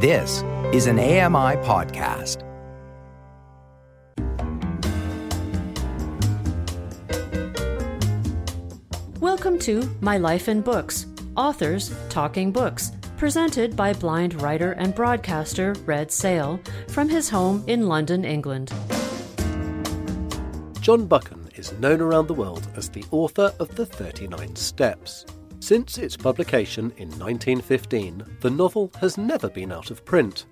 This is an AMI podcast. Welcome to My Life in Books Authors Talking Books, presented by blind writer and broadcaster Red Szell from his home in London, England. John Buchan is known around the world as the author of The 39 Steps. Since its publication in 1915, the novel has never been out of print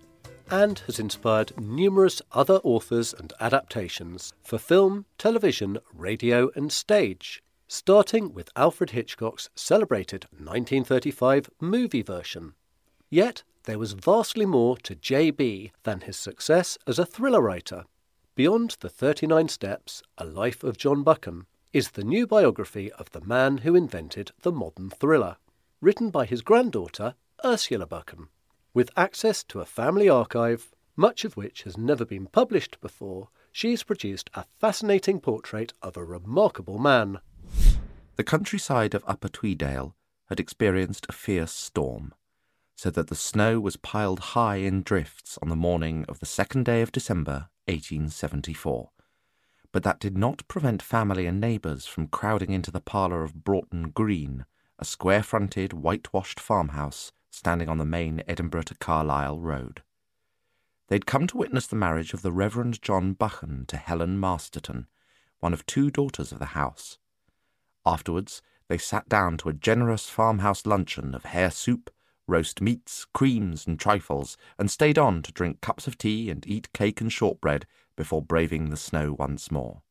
and has inspired numerous other authors and adaptations for film, television, radio, and stage, starting with Alfred Hitchcock's celebrated 1935 movie version. Yet, there was vastly more to J.B. than his success as a thriller writer. Beyond the 39 Steps, A Life of John Buchan is the new biography of the man who invented the modern thriller, written by his granddaughter, Ursula Buchan, With access to a family archive, much of which has never been published before, she's produced a fascinating portrait of a remarkable man. The countryside of Upper Tweeddale had experienced a fierce storm, so that the snow was piled high in drifts on the morning of the second day of December, 1874 but that did not prevent family and neighbours from crowding into the parlour of Broughton Green, a square fronted, whitewashed farmhouse standing on the main Edinburgh to Carlisle road. They'd come to witness the marriage of the Reverend John Buchan to Helen Masterton, one of two daughters of the house. Afterwards, they sat down to a generous farmhouse luncheon of hare soup, roast meats, creams, and trifles, and stayed on to drink cups of tea and eat cake and shortbread before braving the snow once more.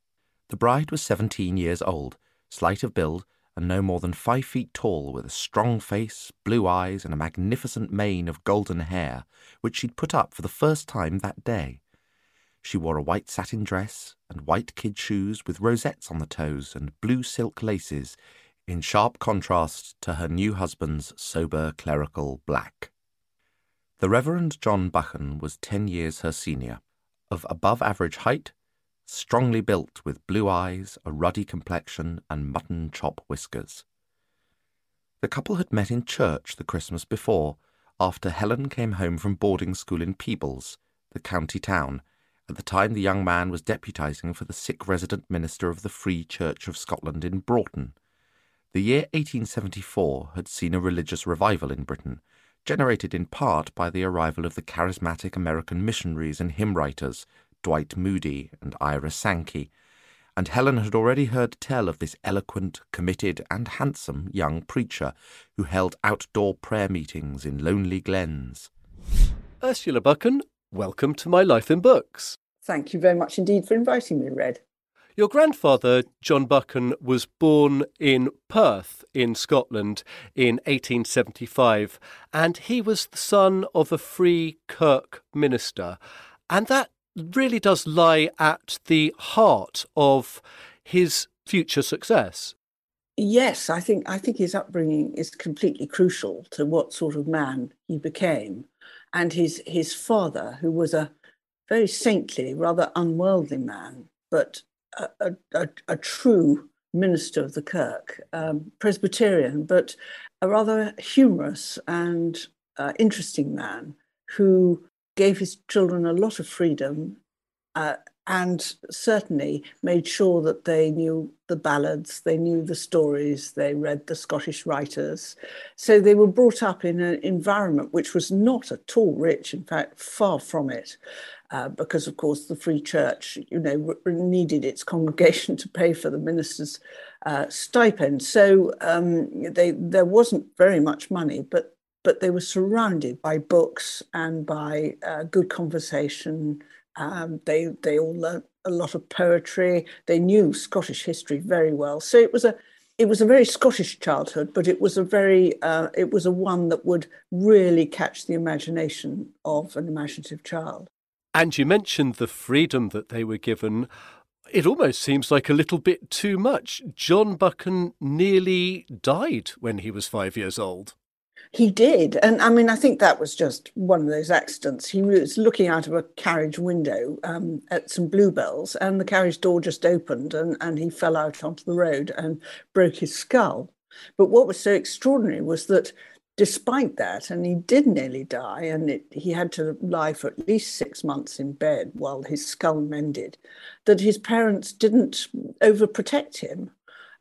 The bride was seventeen years old, slight of build, and no more than five feet tall, with a strong face, blue eyes, and a magnificent mane of golden hair, which she'd put up for the first time that day. She wore a white satin dress and white kid shoes with rosettes on the toes and blue silk laces, in sharp contrast to her new husband's sober clerical black. The Reverend John Buchan was ten years her senior, of above average height, strongly built with blue eyes, a ruddy complexion, and mutton chop whiskers. The couple had met in church the Christmas before, after Helen came home from boarding school in Peebles, the county town. At the time, the young man was deputising for the sick resident minister of the Free Church of Scotland in Broughton. The year 1874 had seen a religious revival in Britain, generated in part by the arrival of the charismatic American missionaries and hymn writers, Dwight Moody and Ira Sankey, and Helen had already heard tell of this eloquent, committed, and handsome young preacher who held outdoor prayer meetings in lonely glens. Ursula Buchan, welcome to My Life in Books. Thank you very much indeed for inviting me, Red. Your grandfather, John Buchan, was born in Perth in Scotland in 1875, and he was the son of a free Kirk minister. And that really does lie at the heart of his future success. Yes, I think I think his upbringing is completely crucial to what sort of man he became. And his his father, who was a very saintly, rather unworldly man, but a, a, a true minister of the Kirk, um, Presbyterian, but a rather humorous and uh, interesting man who gave his children a lot of freedom uh, and certainly made sure that they knew the ballads, they knew the stories, they read the Scottish writers. So they were brought up in an environment which was not at all rich, in fact, far from it. Uh, because of course the Free Church, you know, needed its congregation to pay for the minister's uh, stipend. So um, they, there wasn't very much money, but but they were surrounded by books and by uh, good conversation. Um, they they all learnt a lot of poetry. They knew Scottish history very well. So it was a it was a very Scottish childhood, but it was a very uh, it was a one that would really catch the imagination of an imaginative child. And you mentioned the freedom that they were given. It almost seems like a little bit too much. John Buchan nearly died when he was five years old. He did. And I mean, I think that was just one of those accidents. He was looking out of a carriage window um, at some bluebells, and the carriage door just opened, and, and he fell out onto the road and broke his skull. But what was so extraordinary was that despite that, and he did nearly die, and it, he had to lie for at least six months in bed while his skull mended, that his parents didn't overprotect him.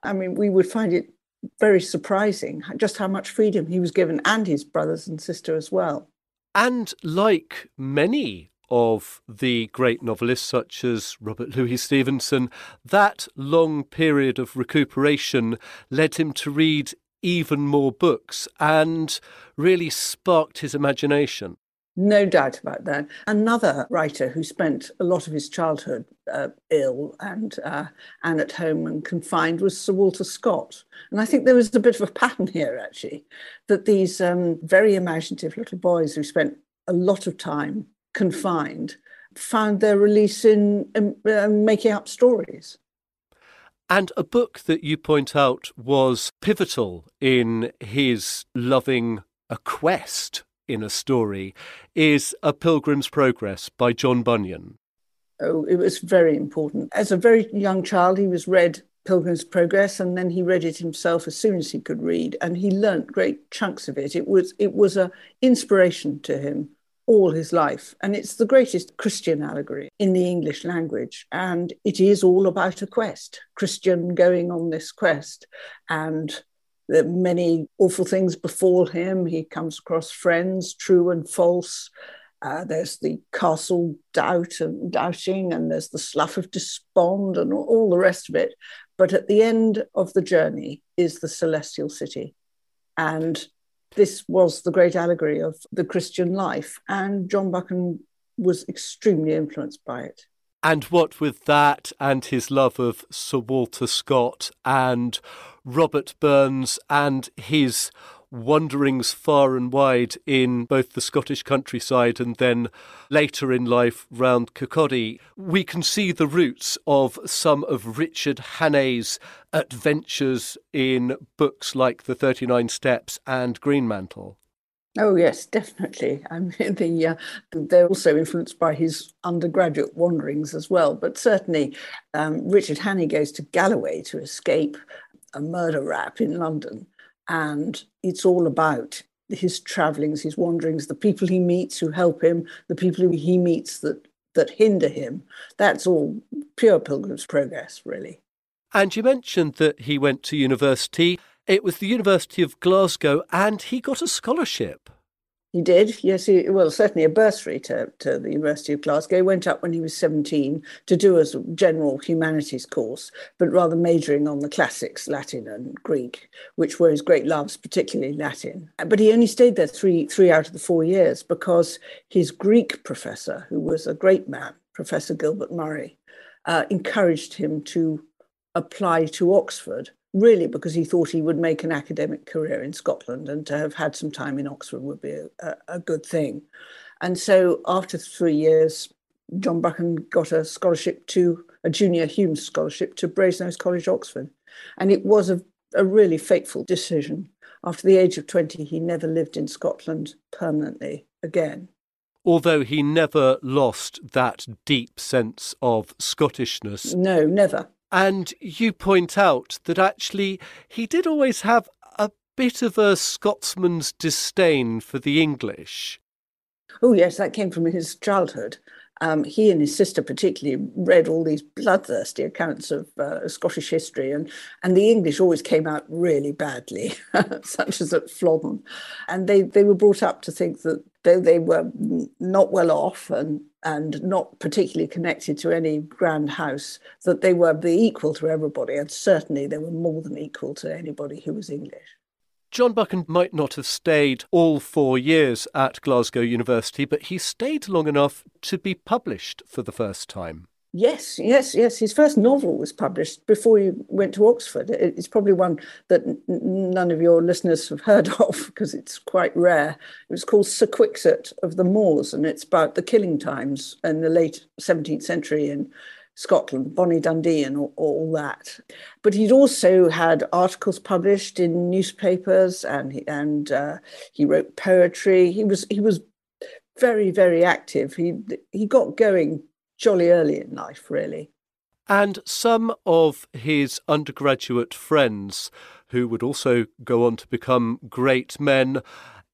I mean, we would find it very surprising just how much freedom he was given, and his brothers and sister as well. And like many of the great novelists such as Robert Louis Stevenson, that long period of recuperation led him to read even more books and really sparked his imagination. No doubt about that. Another writer who spent a lot of his childhood uh, ill and uh, and at home and confined was Sir Walter Scott. And I think there was a bit of a pattern here, actually, that these um, very imaginative little boys who spent a lot of time confined found their release in, in uh, making up stories. And a book that you point out was pivotal in his loving a quest in a story is A Pilgrim's Progress by John Bunyan. Oh, it was very important. As a very young child, he was read Pilgrim's Progress, and then he read it himself as soon as he could read, and he learnt great chunks of it. It was it was a inspiration to him all his life. And it's the greatest Christian allegory in the English language. And it is all about a quest, Christian going on this quest. And many awful things befall him. He comes across friends, true and false. Uh, there's the castle doubt and doubting, and there's the slough of despond, and all the rest of it. But at the end of the journey is the celestial city. And this was the great allegory of the Christian life, and John Buchan was extremely influenced by it. And what with that and his love of Sir Walter Scott and Robert Burns and his wanderings far and wide in both the Scottish countryside and then later in life round Kirkcaldy, we can see the roots of some of Richard Hannay's adventures in books like The 39 Steps and Greenmantle. Oh yes, definitely. I mean, the, uh, they're also influenced by his undergraduate wanderings as well. But certainly, um, Richard Hannay goes to Galloway to escape a murder rap in London, and it's all about his travellings, his wanderings, the people he meets who help him, the people he meets that that hinder him. That's all pure Pilgrim's Progress, really. And you mentioned that he went to university. It was the University of Glasgow, and he got a scholarship. He did, yes. He, well, certainly a bursary to, to the University of Glasgow. He went up when he was 17 to do a general humanities course, but rather majoring on the classics, Latin and Greek, which were his great loves, particularly Latin. But he only stayed there three, three out of the four years because his Greek professor, who was a great man, Professor Gilbert Murray, uh, encouraged him to apply to Oxford really because he thought he would make an academic career in Scotland and to have had some time in Oxford would be a, a good thing. And so after three years, John Buchan got a scholarship to a junior Hulme scholarship to Brasenose College, Oxford. And it was a, a really fateful decision. After the age of 20, he never lived in Scotland permanently again although he never lost that deep sense of Scottishness. No, never. And you point out that actually he did always have a bit of a Scotsman's disdain for the English. Oh, yes, that came from his childhood. Um, he and his sister particularly read all these bloodthirsty accounts of uh, Scottish history, and, and the English always came out really badly, such as at Flodden. And they, they were brought up to think that though they were not well off and and not particularly connected to any grand house, that they were the equal to everybody, and certainly they were more than equal to anybody who was English. John Buchan might not have stayed all four years at Glasgow University, but he stayed long enough to be published for the first time. Yes, yes, yes. His first novel was published before he went to Oxford. It's probably one that none of your listeners have heard of because it's quite rare. It was called Sir Quixote of the Moors, and it's about the killing times in the late 17th century in Scotland, Bonnie Dundee, and all, all that. But he'd also had articles published in newspapers, and he, and uh, he wrote poetry. He was he was very very active. He he got going jolly early in life, really. And some of his undergraduate friends, who would also go on to become great men,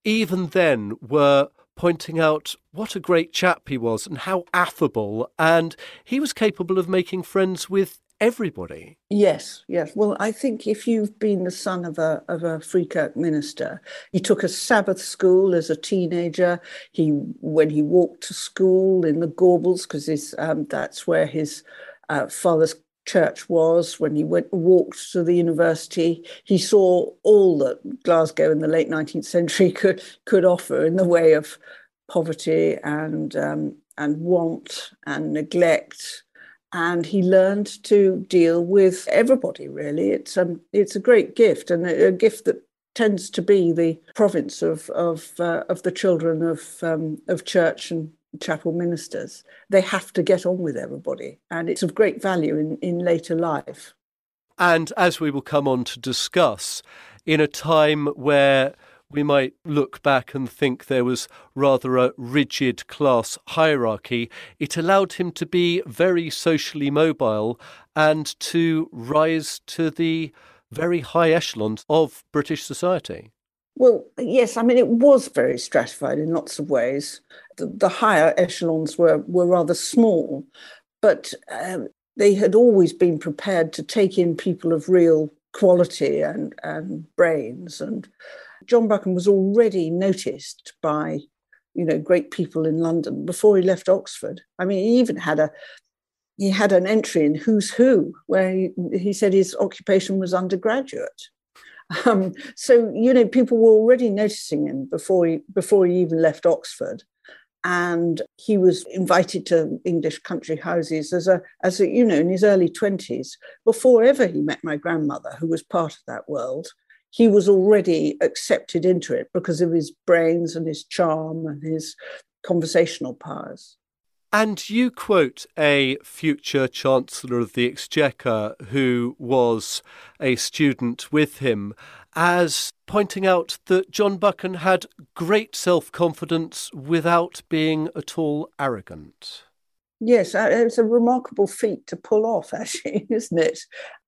even then were pointing out what a great chap he was and how affable, and he was capable of making friends with everybody. Yes, yes. Well, I think if you've been the son of a of a Free Kirk minister, he took a Sabbath school as a teenager. He when he walked to school in the Gorbals because um, that's where his uh, father's church was when he went walked to the university he saw all that glasgow in the late 19th century could could offer in the way of poverty and um, and want and neglect and he learned to deal with everybody really it's um it's a great gift and a, a gift that tends to be the province of of uh, of the children of um, of church and chapel ministers. They have to get on with everybody, and it's of great value in, in later life. And as we will come on to discuss, in a time where we might look back and think there was rather a rigid class hierarchy, it allowed him to be very socially mobile and to rise to the very high echelons of British society. Well, yes, I mean, it was very stratified in lots of ways. The, the higher echelons were, were rather small, but um, they had always been prepared to take in people of real quality and, and brains. And John Buchan was already noticed by, you know, great people in London before he left Oxford. I mean, he even had a he had an entry in Who's Who where he, he said his occupation was undergraduate. Um, so you know, people were already noticing him before he before he even left Oxford, and he was invited to English country houses as a as a you know in his early twenties before ever he met my grandmother, who was part of that world. He was already accepted into it because of his brains and his charm and his conversational powers. And you quote a future Chancellor of the Exchequer who was a student with him as pointing out that John Buchan had great self confidence without being at all arrogant. Yes, uh, it's a remarkable feat to pull off, actually, isn't it?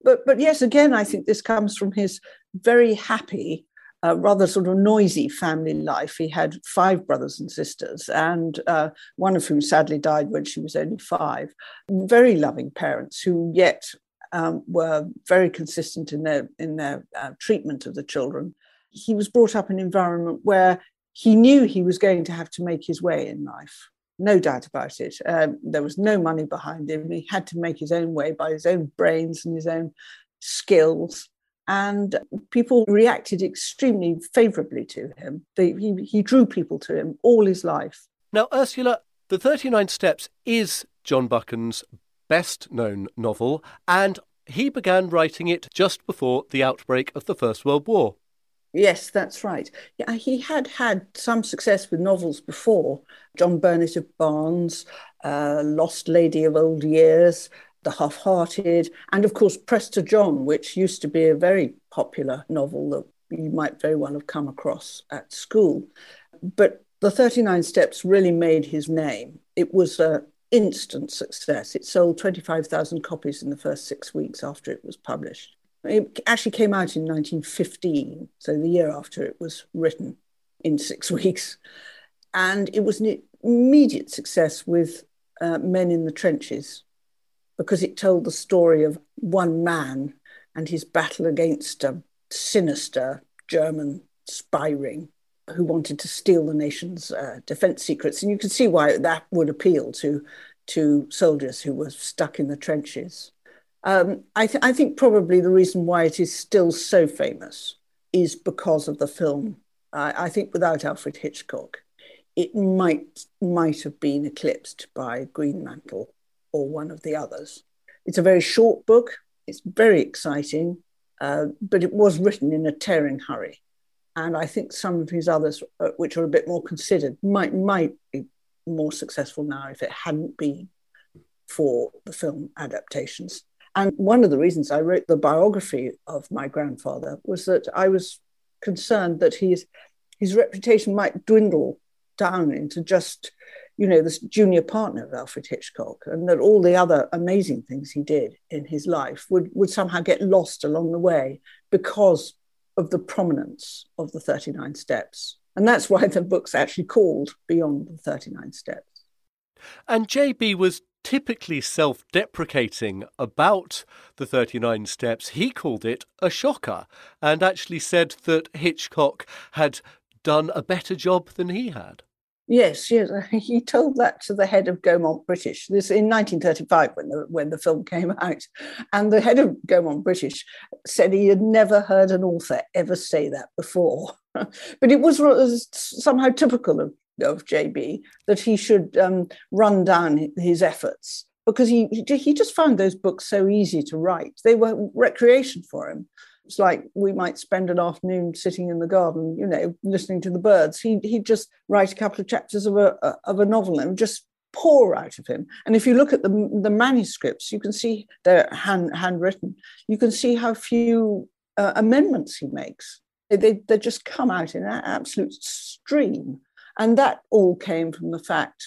But but yes, again, I think this comes from his very happy a rather sort of noisy family life. He had five brothers and sisters, and uh, one of whom sadly died when she was only five. Very loving parents who yet um, were very consistent in their in their uh, treatment of the children. He was brought up in an environment where he knew he was going to have to make his way in life. No doubt about it. Um, there was no money behind him. He had to make his own way by his own brains and his own skills and people reacted extremely favorably to him. They, he, he drew people to him all his life. Now, Ursula, The 39 Steps is John Buchan's best known novel, and he began writing it just before the outbreak of the First World War. Yes, that's right. Yeah, he had had some success with novels before John Burnet of Barnes, uh, Lost Lady of Old Years, the Half Hearted, and of course Prester John, which used to be a very popular novel that you might very well have come across at school. But the 39 Steps really made his name. It was an instant success. It sold 25,000 copies in the first six weeks after it was published. It actually came out in 1915, so the year after it was written in six weeks. And it was an immediate success with uh, men in the trenches because it told the story of one man and his battle against a sinister German spy ring who wanted to steal the nation's uh, defense secrets. And you can see why that would appeal to, to soldiers who were stuck in the trenches. Um, I, th- I think probably the reason why it is still so famous is because of the film. I, I think without Alfred Hitchcock, it might might have been eclipsed by Green Mantle or one of the others. It's a very short book, it's very exciting, uh, but it was written in a tearing hurry. And I think some of his others, uh, which are a bit more considered, might, might be more successful now if it hadn't been for the film adaptations. And one of the reasons I wrote the biography of my grandfather was that I was concerned that his, his reputation might dwindle down into just you know, this junior partner of Alfred Hitchcock, and that all the other amazing things he did in his life would, would somehow get lost along the way because of the prominence of the 39 steps. And that's why the book's actually called Beyond the 39 Steps. And JB was typically self deprecating about the 39 Steps. He called it a shocker and actually said that Hitchcock had done a better job than he had. Yes, yes, he told that to the head of Gaumont British. This in 1935 when the when the film came out, and the head of Gaumont British said he had never heard an author ever say that before. but it was somehow typical of, of JB that he should um, run down his efforts because he he just found those books so easy to write. They were recreation for him. It's like we might spend an afternoon sitting in the garden, you know, listening to the birds. He he'd just write a couple of chapters of a of a novel and just pour out of him. And if you look at the the manuscripts, you can see they're hand handwritten. You can see how few uh, amendments he makes. They they just come out in an absolute stream, and that all came from the fact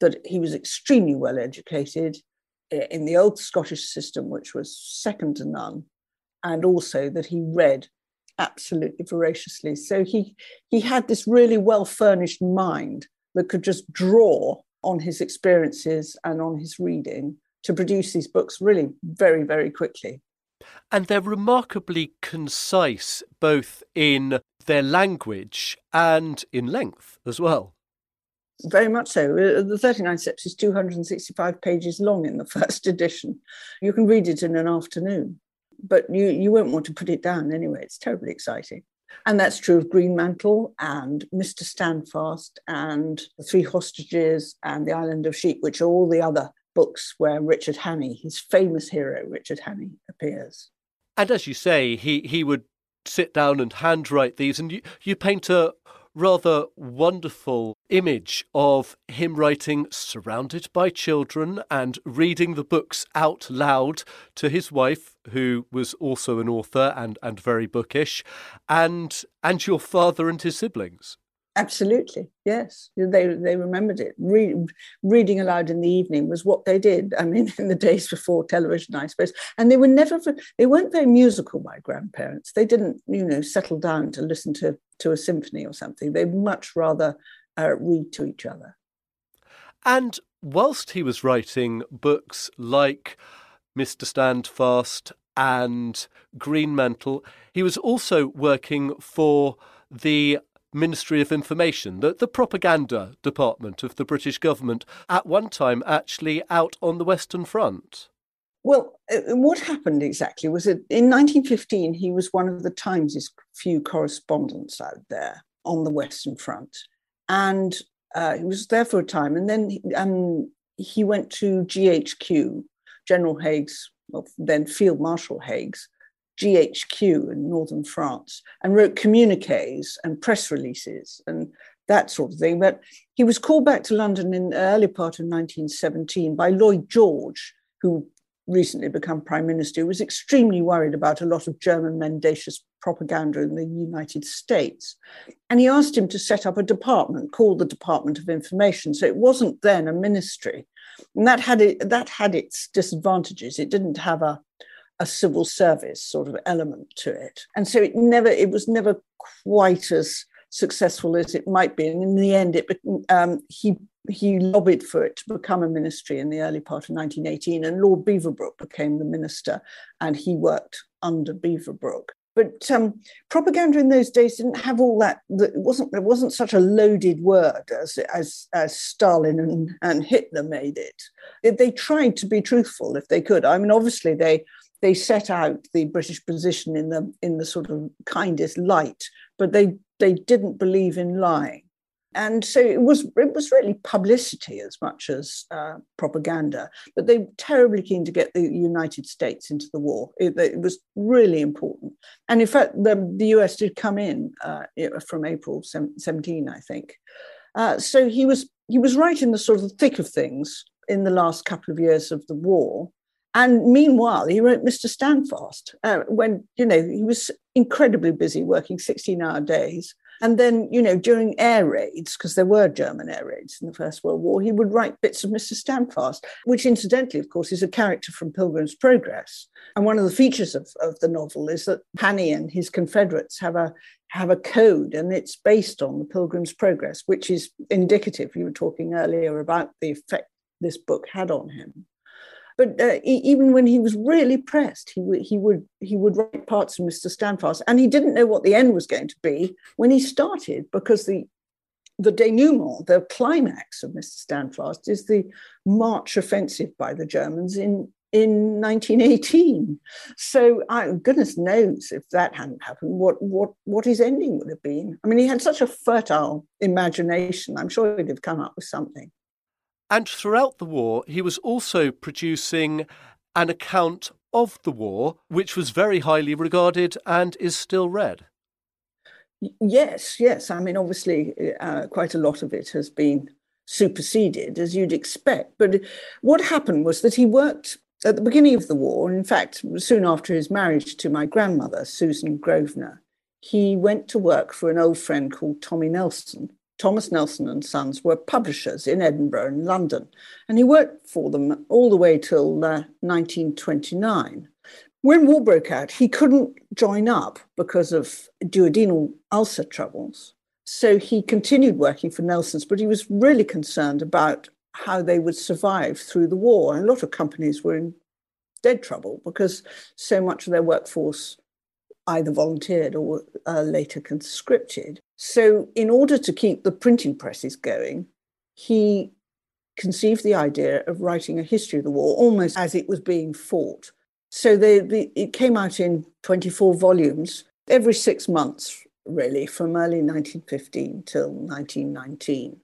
that he was extremely well educated in the old Scottish system, which was second to none and also that he read absolutely voraciously. So he he had this really well furnished mind that could just draw on his experiences and on his reading to produce these books really very very quickly. And they're remarkably concise both in their language and in length as well. Very much so. Uh, the 39 Steps is 265 pages long in the first edition. You can read it in an afternoon but you, you won't want to put it down anyway. It's terribly exciting. And that's true of Greenmantle and Mr. Standfast and The Three Hostages and The Island of Sheep, which are all the other books where Richard Hannay, his famous hero, Richard Hannay, appears. And as you say, he, he would sit down and handwrite these, and you, you paint a rather wonderful image of him writing surrounded by children and reading the books out loud to his wife, who was also an author and, and very bookish, and and your father and his siblings. Absolutely, yes. They they remembered it. Re- reading aloud in the evening was what they did. I mean, in the days before television, I suppose. And they were never they weren't very musical. My grandparents. They didn't, you know, settle down to listen to to a symphony or something. They'd much rather uh, read to each other. And whilst he was writing books like Mr. Standfast and Greenmantle, he was also working for the Ministry of Information, the, the propaganda department of the British government, at one time actually out on the Western Front. Well, uh, what happened exactly was that in 1915, he was one of the Times' few correspondents out there on the Western Front. And uh, he was there for a time. And then um, he went to GHQ, General Haig's, well, then Field Marshal Haig's GHQ in northern France and wrote communiques and press releases and that sort of thing. But he was called back to London in the early part of 1917 by Lloyd George, who recently become prime minister, was extremely worried about a lot of German mendacious propaganda in the United States. And he asked him to set up a department called the Department of Information. So it wasn't then a ministry. And that had it, that had its disadvantages. It didn't have a a civil service sort of element to it. And so it never, it was never quite as successful as it might be. And in the end, it um, he he lobbied for it to become a ministry in the early part of 1918, and Lord Beaverbrook became the minister, and he worked under Beaverbrook. But um, propaganda in those days didn't have all that. It wasn't. It wasn't such a loaded word as as, as Stalin and, and Hitler made it. They tried to be truthful if they could. I mean, obviously they they set out the British position in the in the sort of kindest light, but they they didn't believe in lying, and so it was it was really publicity as much as uh, propaganda. But they were terribly keen to get the United States into the war. It, it was really important, and in fact, the the US did come in uh, from April 17, I think. Uh, so he was he was right in the sort of thick of things in the last couple of years of the war and meanwhile, he wrote Mr. Standfast uh, when, you know, he was incredibly busy working 16 hour days. And then, you know, during air raids, because there were German air raids in the First World War, he would write bits of Mr. Standfast, which incidentally, of course, is a character from Pilgrim's Progress. And one of the features of, of the novel is that Hannay and his Confederates have a have a code and it's based on the Pilgrim's Progress, which is indicative. You were talking earlier about the effect this book had on him. But uh, even when he was really pressed, he, w- he, would, he would write parts of Mr. Standfast, and he didn't know what the end was going to be when he started, because the, the denouement, the climax of Mr. Standfast, is the March offensive by the Germans in, in 1918. So I, goodness knows if that hadn't happened, what, what, what his ending would have been. I mean, he had such a fertile imagination. I'm sure he'd have come up with something. And throughout the war, he was also producing an account of the war, which was very highly regarded and is still read. Yes, yes. I mean, obviously, uh, quite a lot of it has been superseded, as you'd expect. But what happened was that he worked at the beginning of the war, in fact, soon after his marriage to my grandmother, Susan Grosvenor, he went to work for an old friend called Tommy Nelson, Thomas Nelson and Sons were publishers in Edinburgh and London, and he worked for them all the way till uh, 1929. When war broke out, he couldn't join up because of duodenal ulcer troubles. So he continued working for Nelson's, but he was really concerned about how they would survive through the war. And a lot of companies were in dead trouble because so much of their workforce either volunteered or uh, later conscripted. So, in order to keep the printing presses going, he conceived the idea of writing a history of the war almost as it was being fought. So, they, the, it came out in 24 volumes every six months, really, from early 1915 till 1919.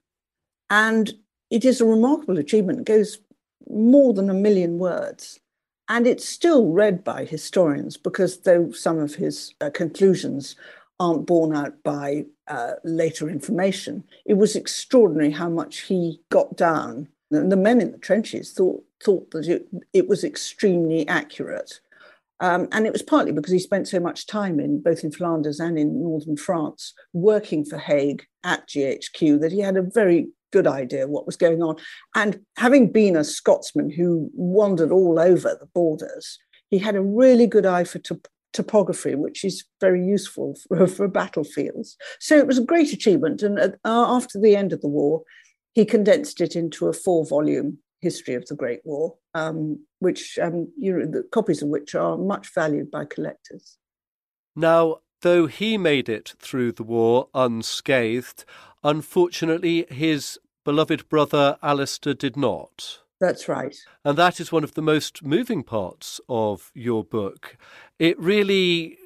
And it is a remarkable achievement. It goes more than a million words. And it's still read by historians because, though some of his uh, conclusions aren't borne out by uh, later information. It was extraordinary how much he got down. And the men in the trenches thought thought that it, it was extremely accurate. Um, and it was partly because he spent so much time in both in Flanders and in northern France working for Haig at GHQ that he had a very good idea what was going on. And having been a Scotsman who wandered all over the borders, he had a really good eye for top- topography, which is very useful for, for battlefields. So it was a great achievement. And uh, after the end of the war, he condensed it into a four volume history of the Great War, um, which um, you know, the copies of which are much valued by collectors. Now, though he made it through the war unscathed, unfortunately, his beloved brother Alistair did not. That's right. And that is one of the most moving parts of your book. It really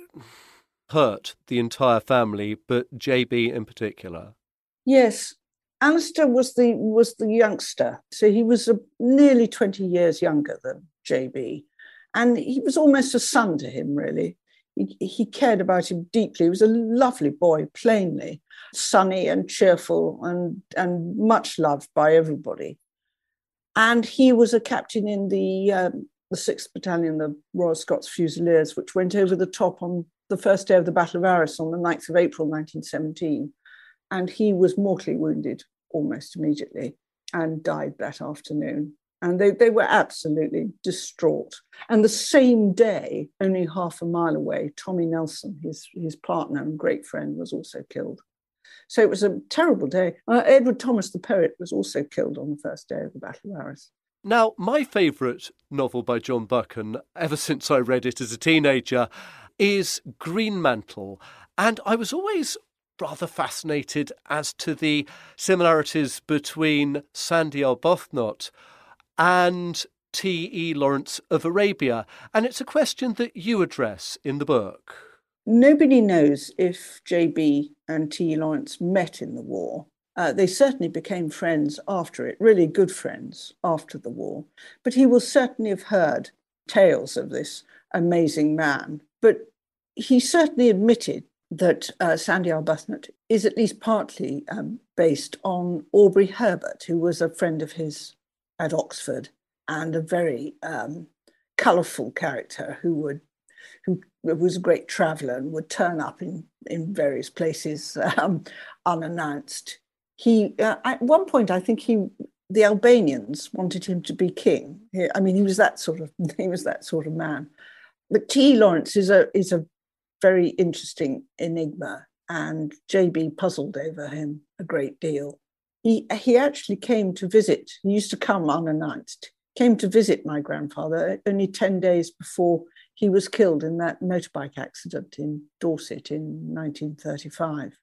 hurt the entire family, but JB in particular. Yes. Alistair was the was the youngster, so he was a, nearly twenty years younger than JB, and he was almost a son to him. Really, he, he cared about him deeply. He was a lovely boy, plainly sunny and cheerful, and and much loved by everybody and he was a captain in the um, the Sixth Battalion, the Royal Scots Fusiliers, which went over the top on the first day of the Battle of Arras on the 9th of April 1917, and he was mortally wounded almost immediately and died that afternoon. And they, they were absolutely distraught. And the same day, only half a mile away, Tommy Nelson, his, his partner and great friend, was also killed. So it was a terrible day. Uh, Edward Thomas, the poet, was also killed on the first day of the Battle of Arras. Now, my favourite novel by John Buchan, ever since I read it as a teenager, is Greenmantle. And I was always rather fascinated as to the similarities between Sandy Arbuthnot and T.E. Lawrence of Arabia. And it's a question that you address in the book. Nobody knows if JB and T. Lawrence met in the war. Uh, they certainly became friends after it, really good friends after the war. But he will certainly have heard tales of this amazing man. But he certainly admitted that uh, Sandy Arbuthnot is at least partly um, based on Aubrey Herbert, who was a friend of his at Oxford and a very um, colourful character who would who was a great traveller and would turn up in, in various places um, unannounced. He, uh, at one point, I think he, the Albanians wanted him to be king. I mean, he was that sort of, he was that sort of man. But T. Lawrence is a is a very interesting enigma, and JB puzzled over him a great deal. He he actually came to visit. He used to come unannounced. Came to visit my grandfather only ten days before he was killed in that motorbike accident in Dorset in 1935.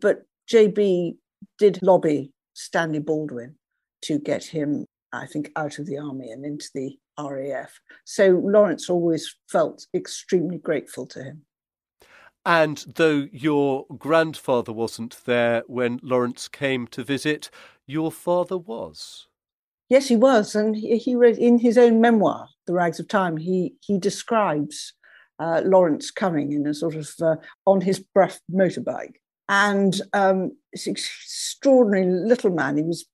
But JB did lobby Stanley Baldwin to get him, I think, out of the army and into the RAF. So Lawrence always felt extremely grateful to him. And though your grandfather wasn't there when Lawrence came to visit, your father was. Yes, he was, and he, he read in his own memoir, *The Rags of Time*. He he describes uh, Lawrence coming in a sort of uh, on his Brough motorbike, and um, this extraordinary little man. He was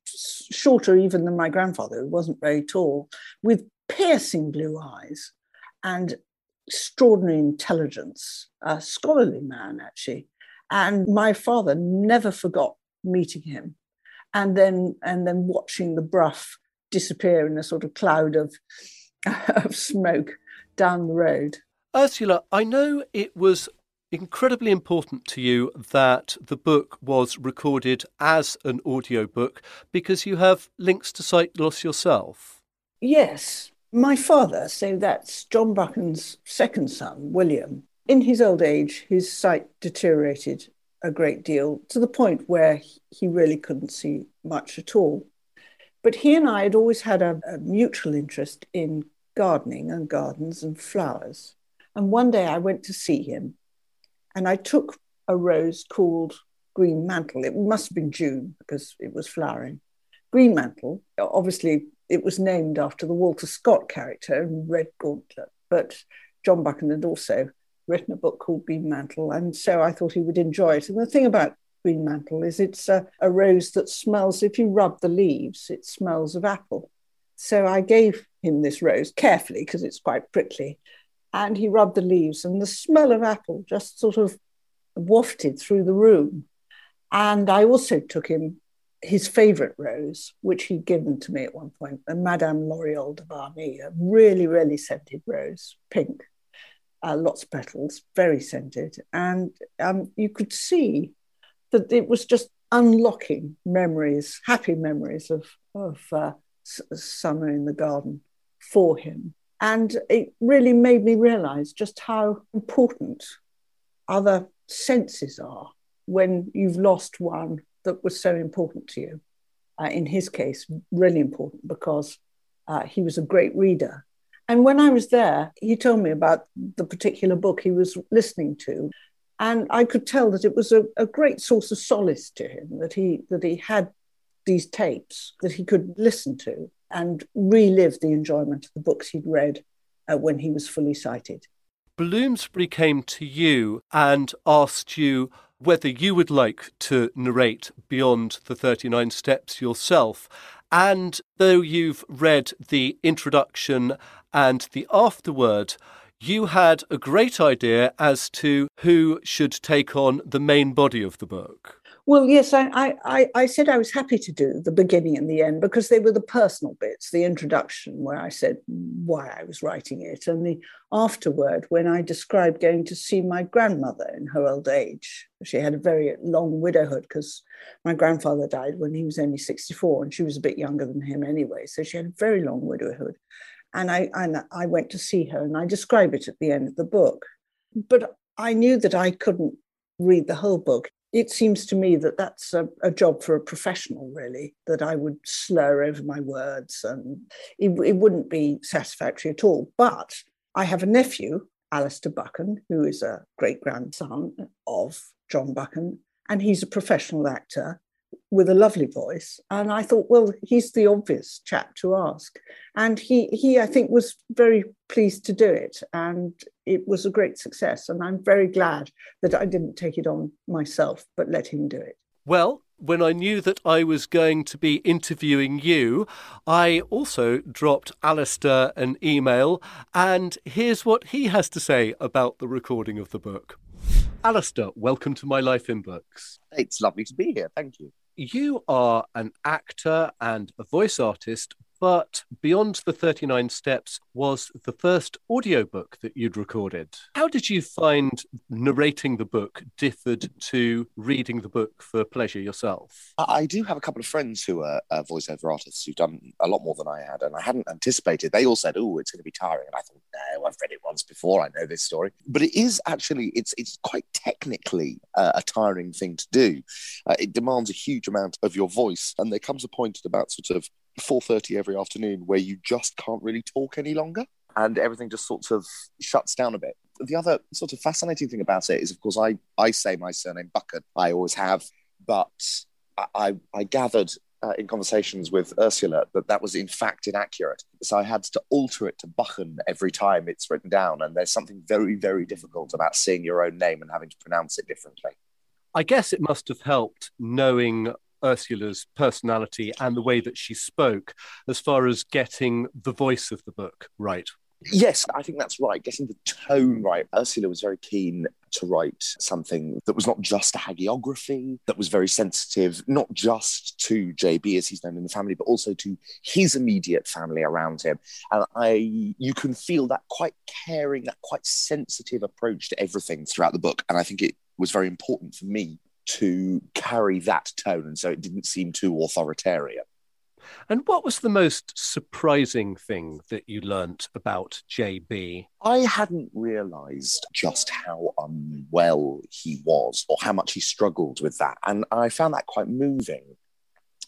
shorter even than my grandfather, who wasn't very tall, with piercing blue eyes and extraordinary intelligence, a scholarly man, actually. And my father never forgot meeting him and then and then watching the Brough disappear in a sort of cloud of, of smoke down the road. Ursula, I know it was incredibly important to you that the book was recorded as an audiobook because you have links to sight loss yourself. Yes, my father, so that's John Buchan's second son, William, in his old age, his sight deteriorated a great deal to the point where he really couldn't see much at all. But he and I had always had a, a mutual interest in gardening and gardens and flowers. And one day I went to see him and I took a rose called Green Mantle. It must have been June because it was flowering. Green Mantle, obviously it was named after the Walter Scott character in Red Gauntlet, but John Buchan had also written a book called Green Mantle, and so I thought he would enjoy it. And the thing about Green Mantle is it's a, a rose that smells, if you rub the leaves, it smells of apple. So I gave him this rose carefully because it's quite prickly. And he rubbed the leaves, and the smell of apple just sort of wafted through the room. And I also took him his favorite rose, which he'd given to me at one point, a Madame Lauriol de Barny, a really, really scented rose, pink, uh, lots of petals, very scented. And um, you could see that it was just unlocking memories, happy memories of, of uh, summer in the garden for him. And it really made me realize just how important other senses are when you've lost one that was so important to you. Uh, in his case, really important because uh, he was a great reader. And when I was there, he told me about the particular book he was listening to. And I could tell that it was a, a great source of solace to him that he that he had these tapes that he could listen to and relive the enjoyment of the books he'd read uh, when he was fully sighted. Bloomsbury came to you and asked you whether you would like to narrate beyond the 39 steps yourself. And though you've read the introduction and the afterword, you had a great idea as to who should take on the main body of the book. Well, yes, I, I, I said I was happy to do the beginning and the end because they were the personal bits, the introduction where I said why I was writing it, and the afterword when I described going to see my grandmother in her old age. She had a very long widowhood because my grandfather died when he was only 64 and she was a bit younger than him anyway. So she had a very long widowhood. And I, and I went to see her and I describe it at the end of the book. But I knew that I couldn't read the whole book it seems to me that that's a, a, job for a professional, really, that I would slur over my words and it, it wouldn't be satisfactory at all. But I have a nephew, Alistair Buchan, who is a great grandson of John Buchan, and he's a professional actor with a lovely voice. And I thought, well, he's the obvious chap to ask. And he, he, I think, was very pleased to do it. And it was a great success. And I'm very glad that I didn't take it on myself, but let him do it. Well, when I knew that I was going to be interviewing you, I also dropped Alistair an email, and here's what he has to say about the recording of the book. Alistair, welcome to My Life in Books. It's lovely to be here. Thank you. You are an actor and a voice artist, but Beyond the 39 Steps was the first audiobook that you'd recorded. How did you find narrating the book differed to reading the book for pleasure yourself? I do have a couple of friends who are uh, voiceover artists who've done a lot more than I had, and I hadn't anticipated. They all said, "Oh, it's going to be tiring," and I thought, "No, I've read it once before. I know this story." But it is actually it's it's quite technically uh, a tiring thing to do. Uh, it demands a huge amount of your voice, and there comes a point at about sort of 4.30 every afternoon where you just can't really talk any longer and everything just sort of shuts down a bit the other sort of fascinating thing about it is of course i i say my surname buchan i always have but i i gathered uh, in conversations with Ursula that that was in fact inaccurate. So I had to alter it to Buchan every time it's written down. And there's something very, very difficult about seeing your own name and having to pronounce it differently. I guess it must have helped knowing Ursula's personality and the way that she spoke as far as getting the voice of the book right. Yes, I think that's right. Getting the tone right. Ursula was very keen to write something that was not just a hagiography, that was very sensitive, not just to JB as he's known in the family, but also to his immediate family around him. And I you can feel that quite caring, that quite sensitive approach to everything throughout the book. And I think it was very important for me to carry that tone, and so it didn't seem too authoritarian. And what was the most surprising thing that you learnt about JB? I hadn't realized just how unwell he was or how much he struggled with that. And I found that quite moving.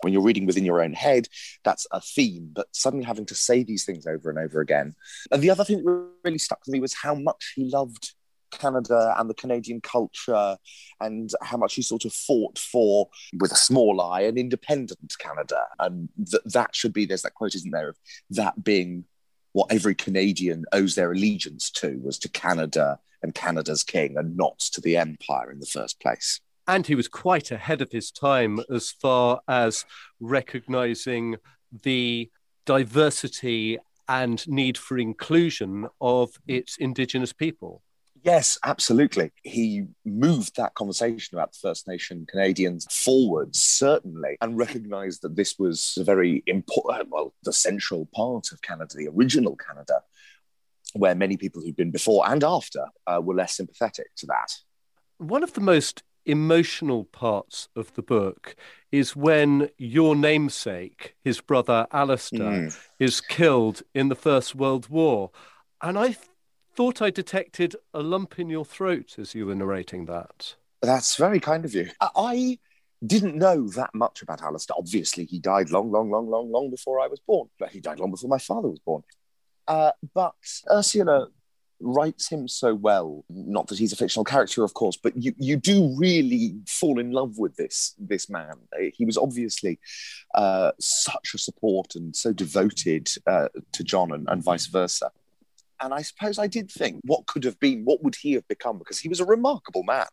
When you're reading within your own head, that's a theme, but suddenly having to say these things over and over again. And the other thing that really stuck with me was how much he loved Canada and the Canadian culture and how much he sort of fought for, with a small eye, an independent Canada. And th- that should be, there's that quote, isn't there, of that being what every Canadian owes their allegiance to was to Canada and Canada's king and not to the empire in the first place. And he was quite ahead of his time as far as recognizing the diversity and need for inclusion of its indigenous people. Yes, absolutely. He moved that conversation about the First Nation Canadians forward, certainly, and recognized that this was a very important, well, the central part of Canada, the original Canada, where many people who'd been before and after uh, were less sympathetic to that. One of the most emotional parts of the book is when your namesake, his brother Alistair, mm. is killed in the First World War. And I thought I detected a lump in your throat as you were narrating that. That's very kind of you. I didn't know that much about Alistair. Obviously, he died long, long, long, long, long before I was born. But he died long before my father was born. Uh, but Ursula writes him so well. Not that he's a fictional character, of course, but you, you do really fall in love with this this man. He was obviously uh, such a support and so devoted uh, to John and, and vice versa. And I suppose I did think, what could have been, what would he have become? Because he was a remarkable man.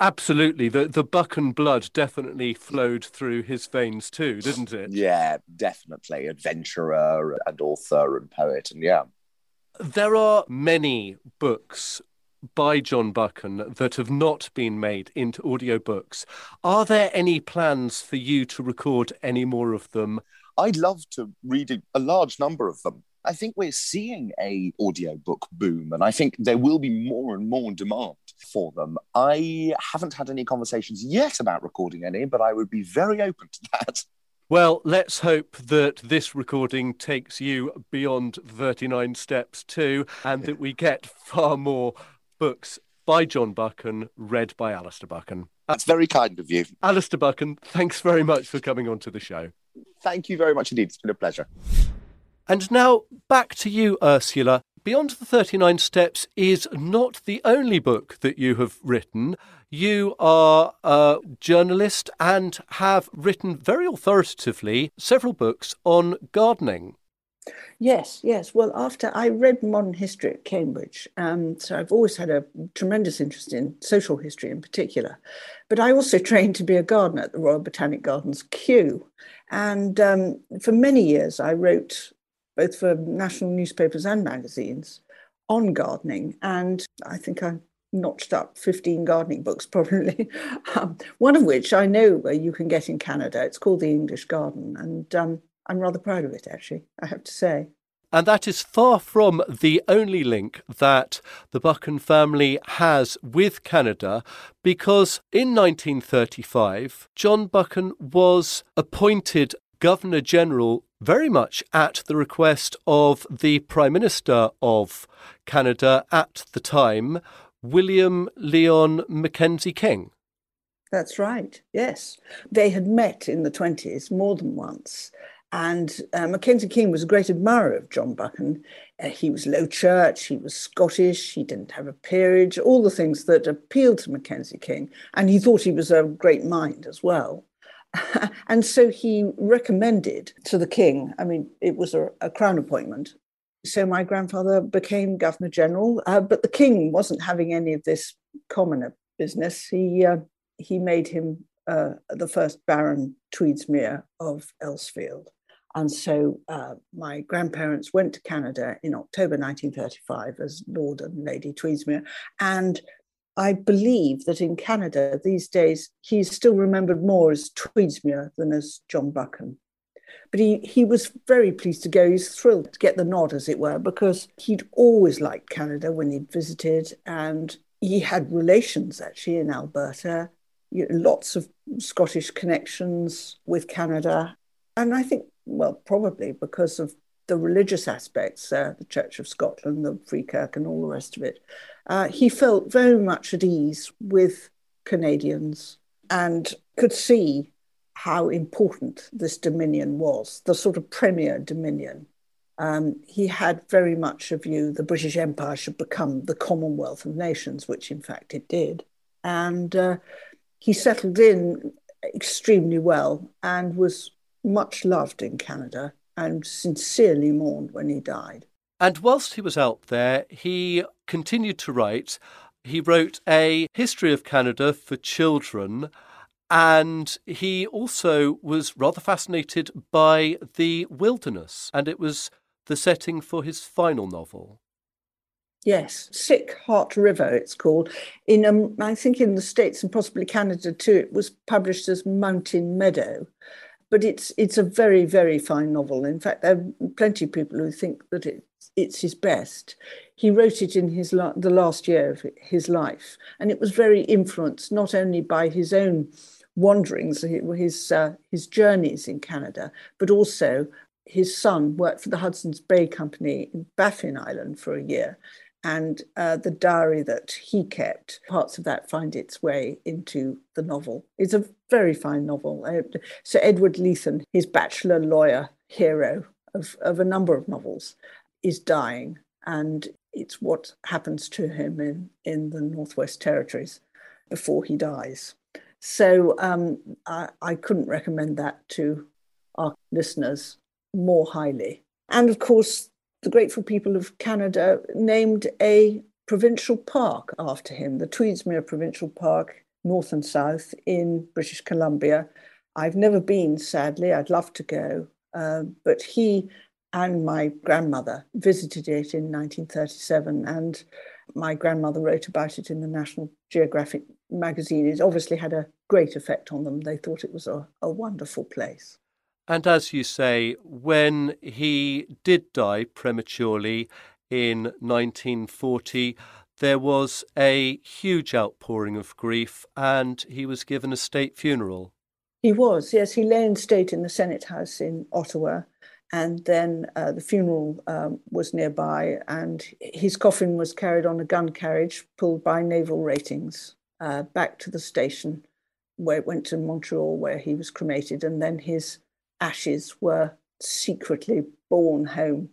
Absolutely. The the Buchan blood definitely flowed through his veins too, didn't it? Yeah, definitely. Adventurer and author and poet. And yeah. There are many books by John Buchan that have not been made into audiobooks. Are there any plans for you to record any more of them? I'd love to read a large number of them. I think we're seeing a audiobook boom, and I think there will be more and more demand for them. I haven't had any conversations yet about recording any, but I would be very open to that. Well, let's hope that this recording takes you beyond 39 steps too, and that we get far more books by John Buchan, read by Alistair Buchan. That's very kind of you. Alistair Buchan, thanks very much for coming on to the show. Thank you very much indeed. It's been a pleasure. And now back to you, Ursula. Beyond the 39 Steps is not the only book that you have written. You are a journalist and have written very authoritatively several books on gardening. Yes, yes. Well, after I read modern history at Cambridge, um, so I've always had a tremendous interest in social history in particular. But I also trained to be a gardener at the Royal Botanic Gardens, Kew. And um, for many years, I wrote both for national newspapers and magazines on gardening. And I think I notched up 15 gardening books, probably. um, one of which I know where you can get in Canada. It's called The English Garden. And um, I'm rather proud of it, actually, I have to say. And that is far from the only link that the Buchan family has with Canada, because in 1935, John Buchan was appointed Governor General very much at the request of the Prime Minister of Canada at the time, William Lyon Mackenzie King. That's right, yes. They had met in the 20s more than once and uh, Mackenzie King was a great admirer of John Buchan. Uh, he was low church, he was Scottish, he didn't have a peerage, all the things that appealed to Mackenzie King. And he thought he was a great mind as well. and so he recommended to the king, I mean, it was a, a crown appointment. So my grandfather became Governor General, uh, but the king wasn't having any of this commoner business. He, uh, he made him uh, the first Baron Tweedsmuir of Elsfield. And so uh, my grandparents went to Canada in October 1935 as Lord and Lady Tweedsmuir. And I believe that in Canada these days, he's still remembered more as Tweedsmuir than as John Buchan. But he, he was very pleased to go. He's thrilled to get the nod, as it were, because he'd always liked Canada when he'd visited. And he had relations actually in Alberta, you know, lots of Scottish connections with Canada. And I think well, probably because of the religious aspects, uh, the Church of Scotland, the Free Kirk, and all the rest of it. Uh, he felt very much at ease with Canadians and could see how important this dominion was, the sort of premier dominion. Um, he had very much a view the British Empire should become the Commonwealth of Nations, which in fact it did. And uh, he settled in extremely well and was much loved in Canada and sincerely mourned when he died. And whilst he was out there, he continued to write. He wrote a history of Canada for children, and he also was rather fascinated by the wilderness, and it was the setting for his final novel. Yes, Sick Heart River, it's called. In um, I think in the States and possibly Canada too, it was published as Mountain Meadow but it's it's a very very fine novel. In fact, there are plenty of people who think that it's it's his best. He wrote it in his la- the last year of his life, and it was very influenced not only by his own wanderings, his uh, his journeys in Canada, but also his son worked for the Hudson's Bay Company in Baffin Island for a year, and uh, the diary that he kept, parts of that find its way into the novel. It's a very fine novel. So Edward Leithen, his bachelor lawyer hero of, of a number of novels, is dying, and it's what happens to him in, in the Northwest Territories before he dies. So um, I, I couldn't recommend that to our listeners more highly. And of course, the grateful people of Canada named a provincial park after him, the Tweedsmuir Provincial Park, north and south in British Columbia. I've never been, sadly, I'd love to go, uh, but he and my grandmother visited it in 1937, and my grandmother wrote about it in the National Geographic magazine. It obviously had a great effect on them. They thought it was a, a wonderful place. And as you say, when he did die prematurely in 1940, there was a huge outpouring of grief and he was given a state funeral. He was, yes. He lay in state in the Senate House in Ottawa. And then uh, the funeral um, was nearby, and his coffin was carried on a gun carriage pulled by naval ratings uh, back to the station where it went to Montreal, where he was cremated. And then his ashes were secretly borne home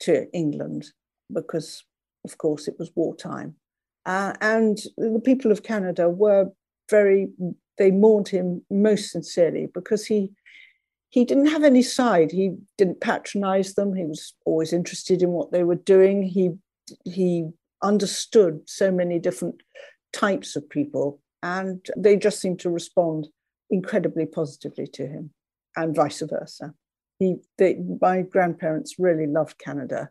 to England because, of course, it was wartime. Uh, and the people of Canada were very, they mourned him most sincerely because he, he didn't have any side. He didn't patronize them. He was always interested in what they were doing. He he understood so many different types of people, and they just seemed to respond incredibly positively to him, and vice versa. He, they, my grandparents really loved Canada.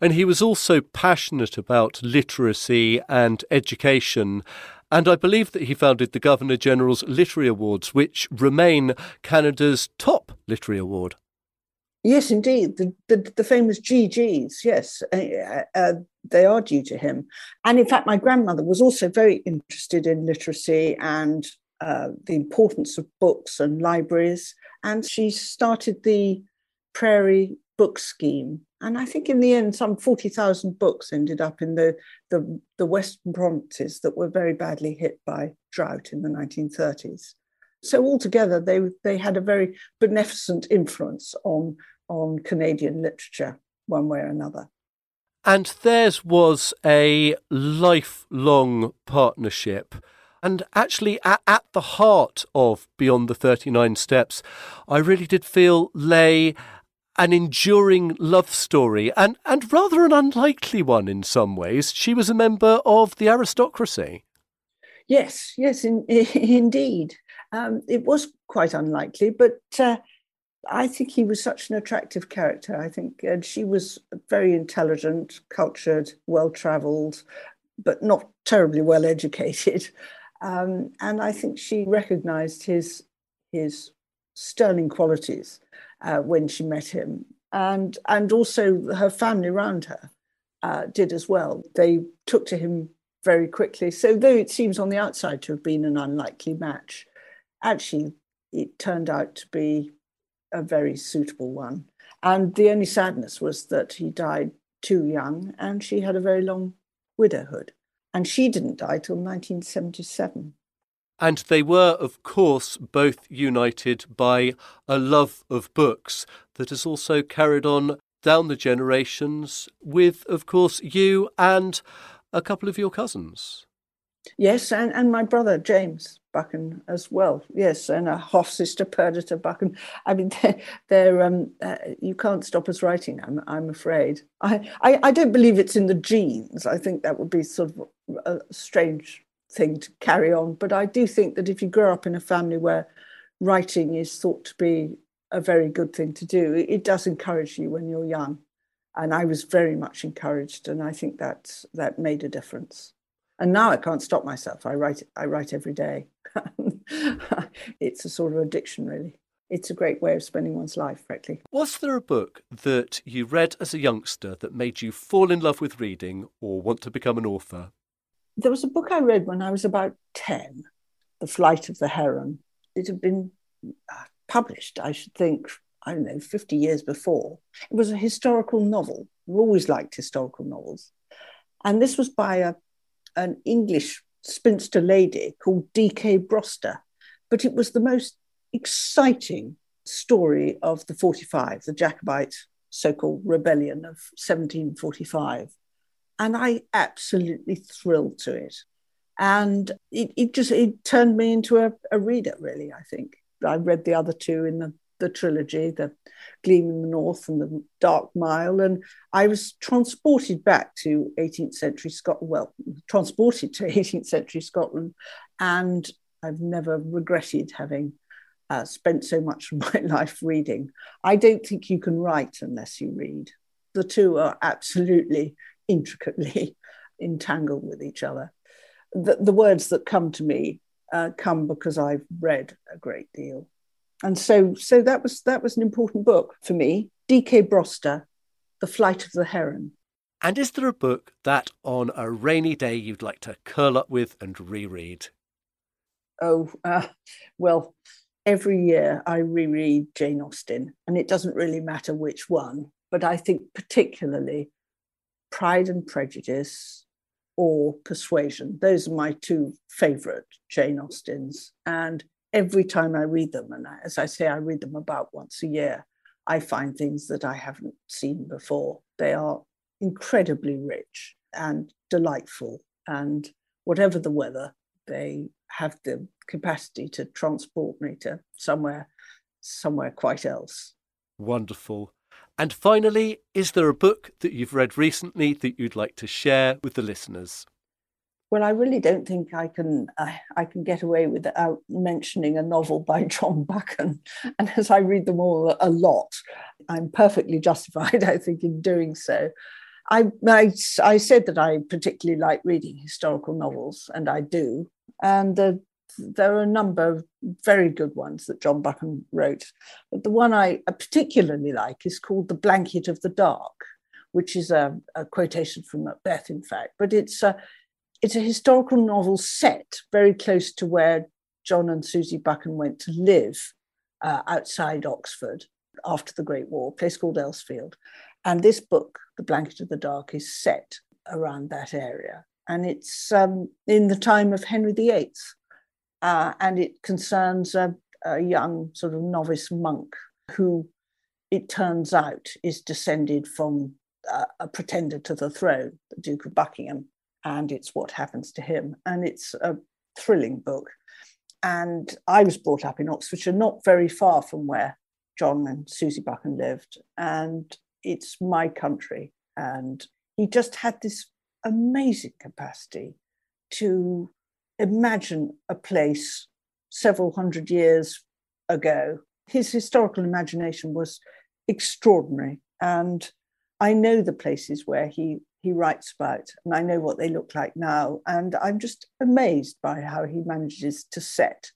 And he was also passionate about literacy and education. And I believe that he founded the Governor General's Literary Awards, which remain Canada's top literary award. Yes, indeed. The, the, the famous GGs, yes, uh, uh, they are due to him. And in fact, my grandmother was also very interested in literacy and uh, the importance of books and libraries. And she started the Prairie Book Scheme. And I think in the end, some 40,000 books ended up in the, the, the Western provinces that were very badly hit by drought in the 1930s. So altogether, they, they had a very beneficent influence on, on Canadian literature, one way or another. And theirs was a lifelong partnership. And actually, at, at the heart of Beyond the 39 Steps, I really did feel lay an enduring love story and, and rather an unlikely one in some ways. She was a member of the aristocracy. Yes, yes, in, indeed. Um, it was quite unlikely, but uh, I think he was such an attractive character. I think and she was very intelligent, cultured, well traveled, but not terribly well educated. Um, and I think she recognized his, his sterling qualities uh, when she met him. And, and also her family around her uh, did as well. They took to him very quickly. So, though it seems on the outside to have been an unlikely match, actually, it turned out to be a very suitable one. And the only sadness was that he died too young and she had a very long widowhood. And she didn't die till 1977. And they were, of course, both united by a love of books that has also carried on down the generations with, of course, you and a couple of your cousins. Yes, and, and my brother James Buchan as well. Yes, and a half sister Perdita Buchan. I mean, they're, they're um, uh, you can't stop us writing. I'm, I'm afraid. I, I, I don't believe it's in the genes. I think that would be sort of a strange thing to carry on. But I do think that if you grow up in a family where writing is thought to be a very good thing to do, it does encourage you when you're young. And I was very much encouraged, and I think that that made a difference. And now I can't stop myself. I write. I write every day. it's a sort of addiction, really. It's a great way of spending one's life, frankly. Was there a book that you read as a youngster that made you fall in love with reading or want to become an author? There was a book I read when I was about 10, The Flight of the Heron. It had been uh, published, I should think, I don't know, 50 years before. It was a historical novel. I've always liked historical novels. And this was by a, an English spinster lady called D.K. Broster. But it was the most exciting story of the 45, the Jacobite so called rebellion of 1745. And I absolutely thrilled to it. And it, it just it turned me into a, a reader, really, I think. I read the other two in the, the trilogy, the Gleam in the North and the Dark Mile, and I was transported back to 18th century Scotland. Well, transported to 18th century Scotland, and I've never regretted having uh, spent so much of my life reading. I don't think you can write unless you read. The two are absolutely intricately entangled with each other. The, the words that come to me uh, come because I've read a great deal, and so so that was that was an important book for me. D.K. Broster, The Flight of the Heron. And is there a book that on a rainy day you'd like to curl up with and reread? Oh, uh, well, every year I reread Jane Austen, and it doesn't really matter which one, but I think particularly Pride and Prejudice or Persuasion. Those are my two favorite Jane Austens. And every time I read them, and as I say, I read them about once a year, I find things that I haven't seen before. They are incredibly rich and delightful. And whatever the weather, they have the capacity to transport me to somewhere somewhere quite else. Wonderful. And finally, is there a book that you've read recently that you'd like to share with the listeners? Well, I really don't think I can I, I can get away without mentioning a novel by John Buchan. And as I read them all a lot, I'm perfectly justified, I think, in doing so. I, I, I said that I particularly like reading historical novels, and I do. And the, there are a number of very good ones that John Buchan wrote. But the one I particularly like is called The Blanket of the Dark, which is a, a quotation from Macbeth, in fact. But it's a, it's a historical novel set very close to where John and Susie Buchan went to live uh, outside Oxford after the Great War, a place called Elsfield. And this book, The Blanket of the Dark, is set around that area. And it's um, in the time of Henry VIII. Uh, and it concerns a, a young sort of novice monk who, it turns out, is descended from uh, a pretender to the throne, the Duke of Buckingham and it's what happens to him. And it's a thrilling book. And I was brought up in Oxfordshire, not very far from where John and Susie Buchan lived. And it's my country. And he just had this amazing capacity to imagine a place several hundred years ago. His historical imagination was extraordinary. And I know the places where he he writes about, and I know what they look like now. And I'm just amazed by how he manages to set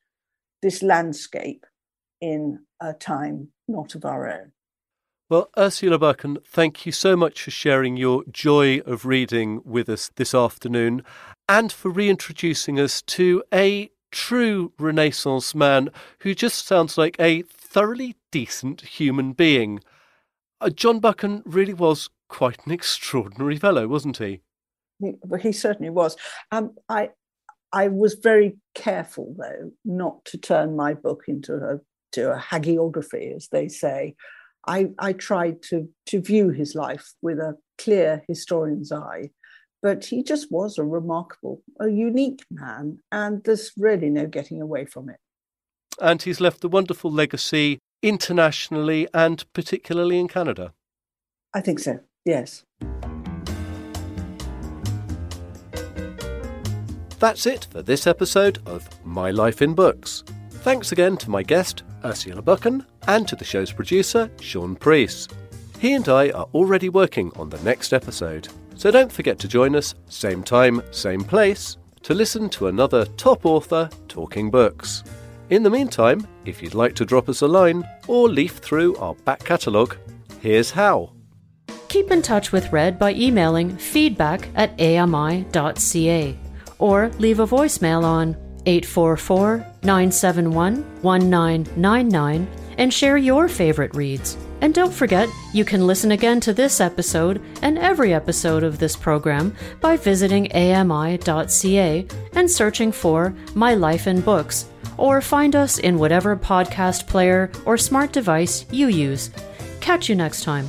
this landscape in a time not of our own. Well, Ursula Buchan, thank you so much for sharing your joy of reading with us this afternoon and for reintroducing us to a true Renaissance man who just sounds like a thoroughly decent human being. Uh, John Buchan really was quite an extraordinary fellow, wasn't he? He, he certainly was. Um, I I was very careful though not to turn my book into a to a hagiography, as they say. I, I tried to to view his life with a clear historian's eye, but he just was a remarkable, a unique man, and there's really no getting away from it. And he's left a wonderful legacy internationally and particularly in Canada. I think so. Yes. That's it for this episode of My Life in Books. Thanks again to my guest, Ursula Buchan, and to the show's producer, Sean Priest. He and I are already working on the next episode, so don't forget to join us, same time, same place, to listen to another top author talking books. In the meantime, if you'd like to drop us a line or leaf through our back catalogue, here's how. Keep in touch with Red by emailing feedback at ami.ca or leave a voicemail on 844 971 1999 and share your favorite reads. And don't forget, you can listen again to this episode and every episode of this program by visiting ami.ca and searching for My Life in Books, or find us in whatever podcast player or smart device you use. Catch you next time.